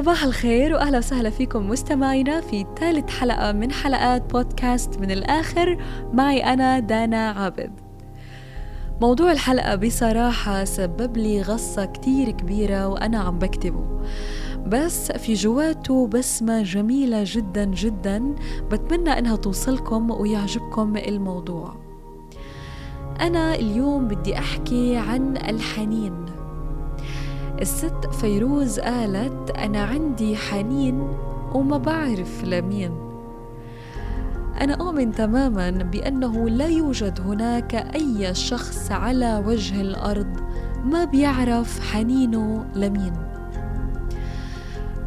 صباح الخير وأهلا وسهلا فيكم مستمعينا في ثالث حلقة من حلقات بودكاست من الآخر معي أنا دانا عابد. موضوع الحلقة بصراحة سبب لي غصة كتير كبيرة وأنا عم بكتبه. بس في جواته بسمة جميلة جدا جدا بتمنى إنها توصلكم ويعجبكم الموضوع. أنا اليوم بدي أحكي عن الحنين الست فيروز قالت أنا عندي حنين وما بعرف لمين. أنا أؤمن تماما بأنه لا يوجد هناك أي شخص على وجه الأرض ما بيعرف حنينه لمين.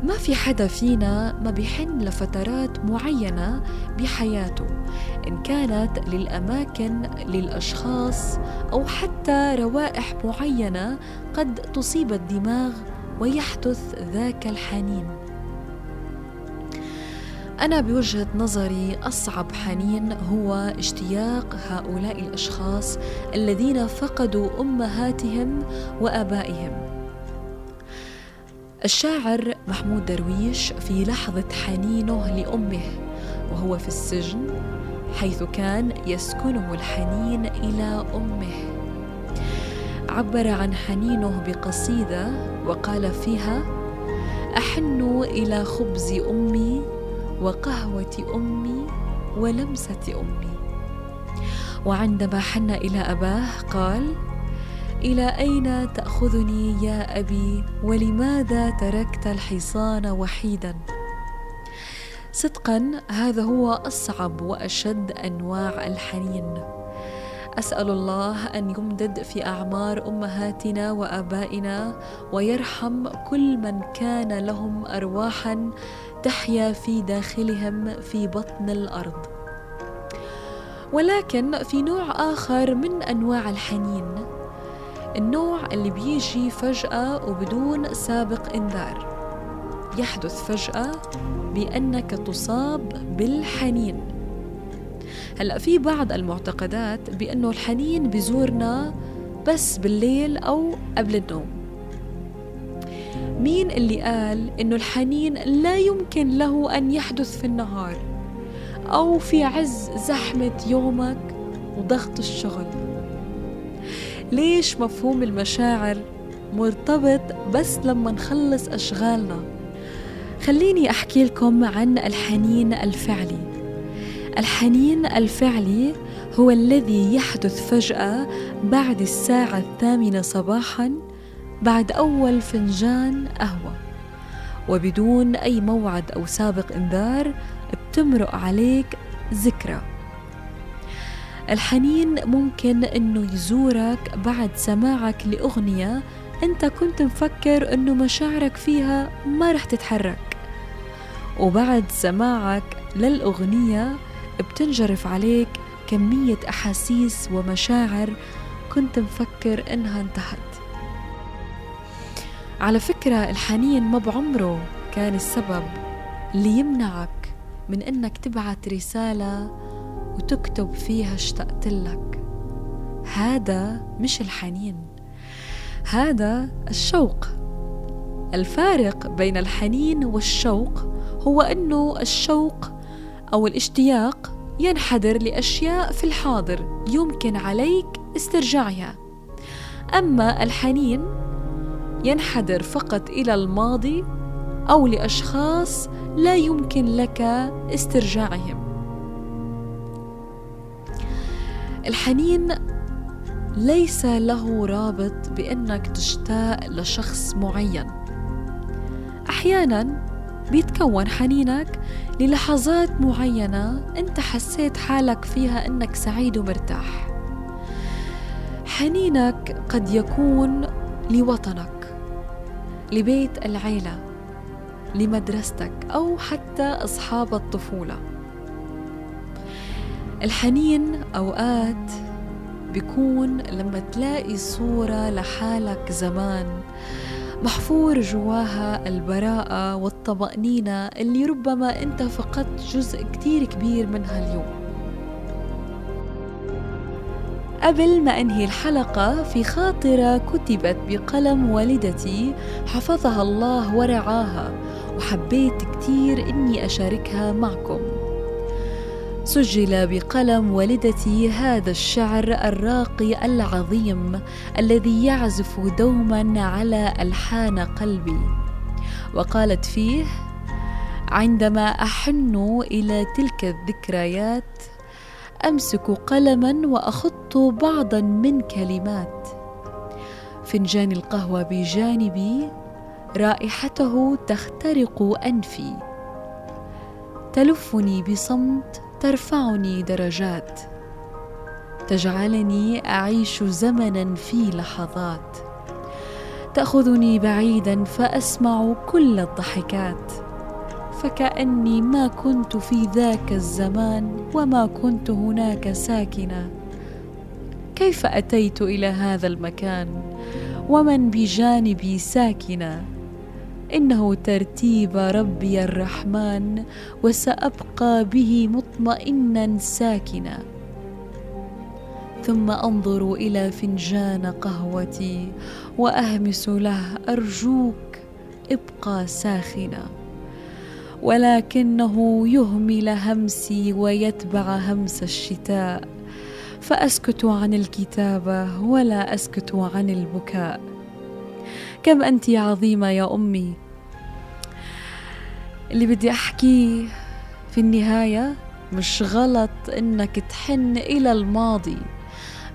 ما في حدا فينا ما بيحن لفترات معينة بحياته إن كانت للأماكن للأشخاص أو حتى روائح معينة قد تصيب الدماغ ويحدث ذاك الحنين أنا بوجهة نظري أصعب حنين هو اشتياق هؤلاء الأشخاص الذين فقدوا أمهاتهم وآبائهم. الشاعر محمود درويش في لحظة حنينه لأمه وهو في السجن حيث كان يسكنه الحنين إلى أمه. عبر عن حنينه بقصيدة وقال فيها أحن إلى خبز أمي وقهوة أمي ولمسة أمي. وعندما حن إلى أباه قال إلى أين تأخذني يا أبي؟ ولماذا تركت الحصان وحيداً؟ صدقا هذا هو أصعب وأشد أنواع الحنين. أسأل الله أن يمدد في أعمار أمهاتنا وآبائنا ويرحم كل من كان لهم ارواحا تحيا في داخلهم في بطن الأرض. ولكن في نوع آخر من أنواع الحنين النوع اللي بيجي فجأة وبدون سابق إنذار. يحدث فجأة بأنك تصاب بالحنين. هلأ في بعض المعتقدات بأنه الحنين بزورنا بس بالليل أو قبل النوم. مين اللي قال إنه الحنين لا يمكن له أن يحدث في النهار؟ أو في عز زحمة يومك وضغط الشغل؟ ليش مفهوم المشاعر مرتبط بس لما نخلص أشغالنا؟ خليني أحكي لكم عن الحنين الفعلي. الحنين الفعلي هو الذي يحدث فجأة بعد الساعة الثامنة صباحا بعد أول فنجان قهوة. وبدون أي موعد أو سابق إنذار بتمرق عليك ذكرى. الحنين ممكن إنه يزورك بعد سماعك لأغنية أنت كنت مفكر إنه مشاعرك فيها ما رح تتحرك. وبعد سماعك للأغنية بتنجرف عليك كمية أحاسيس ومشاعر كنت مفكر إنها انتهت. على فكرة الحنين ما بعمره كان السبب اللي يمنعك من إنك تبعت رسالة وتكتب فيها اشتقت لك هذا مش الحنين. هذا الشوق. الفارق بين الحنين والشوق هو أنه الشوق أو الاشتياق ينحدر لأشياء في الحاضر يمكن عليك استرجاعها. أما الحنين ينحدر فقط إلى الماضي أو لأشخاص لا يمكن لك استرجاعهم. الحنين ليس له رابط بأنك تشتاق لشخص معين. أحيانا بيتكون حنينك للحظات معينة أنت حسيت حالك فيها أنك سعيد ومرتاح. حنينك قد يكون لوطنك لبيت العيلة لمدرستك أو حتى أصحاب الطفولة. الحنين أوقات بيكون لما تلاقي صورة لحالك زمان محفور جواها البراءة والطمأنينة اللي ربما أنت فقدت جزء كتير كبير منها اليوم. قبل ما أنهي الحلقة في خاطرة كتبت بقلم والدتي حفظها الله ورعاها وحبيت كتير إني أشاركها معكم. سجل بقلم والدتي هذا الشعر الراقي العظيم الذي يعزف دوما على ألحان قلبي. وقالت فيه عندما أحن إلى تلك الذكريات أمسك قلما وأخط بعضا من كلمات. فنجان القهوة بجانبي رائحته تخترق أنفي. تلفني بصمت ترفعني درجات. تجعلني أعيش زمنا في لحظات. تأخذني بعيدا فأسمع كل الضحكات. فكأني ما كنت في ذاك الزمان وما كنت هناك ساكنة. كيف أتيت إلى هذا المكان؟ ومن بجانبي ساكنة. إنه ترتيب ربي الرحمن وسأبقى به مطمئنا ساكنا. ثم أنظر إلى فنجان قهوتي وأهمس له أرجوك ابقى ساخنا. ولكنه يهمل همسي ويتبع همس الشتاء فأسكت عن الكتابه ولا أسكت عن البكاء. كم أنت عظيمة يا أمي اللي بدي احكيه في النهاية مش غلط إنك تحن إلى الماضي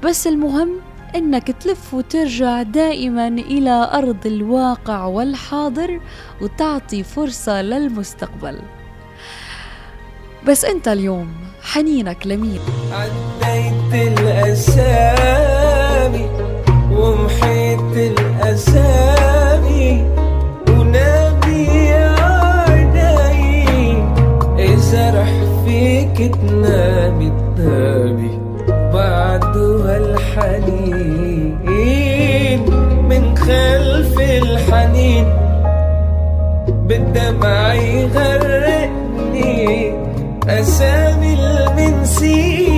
بس المهم إنك تلف وترجع دائما إلى أرض الواقع والحاضر وتعطي فرصة للمستقبل. بس أنت اليوم حنينك لمين؟ عديت الأسامي ومحيت الأسامي. الحنين بالدمع يغرقني أسامي المنسين.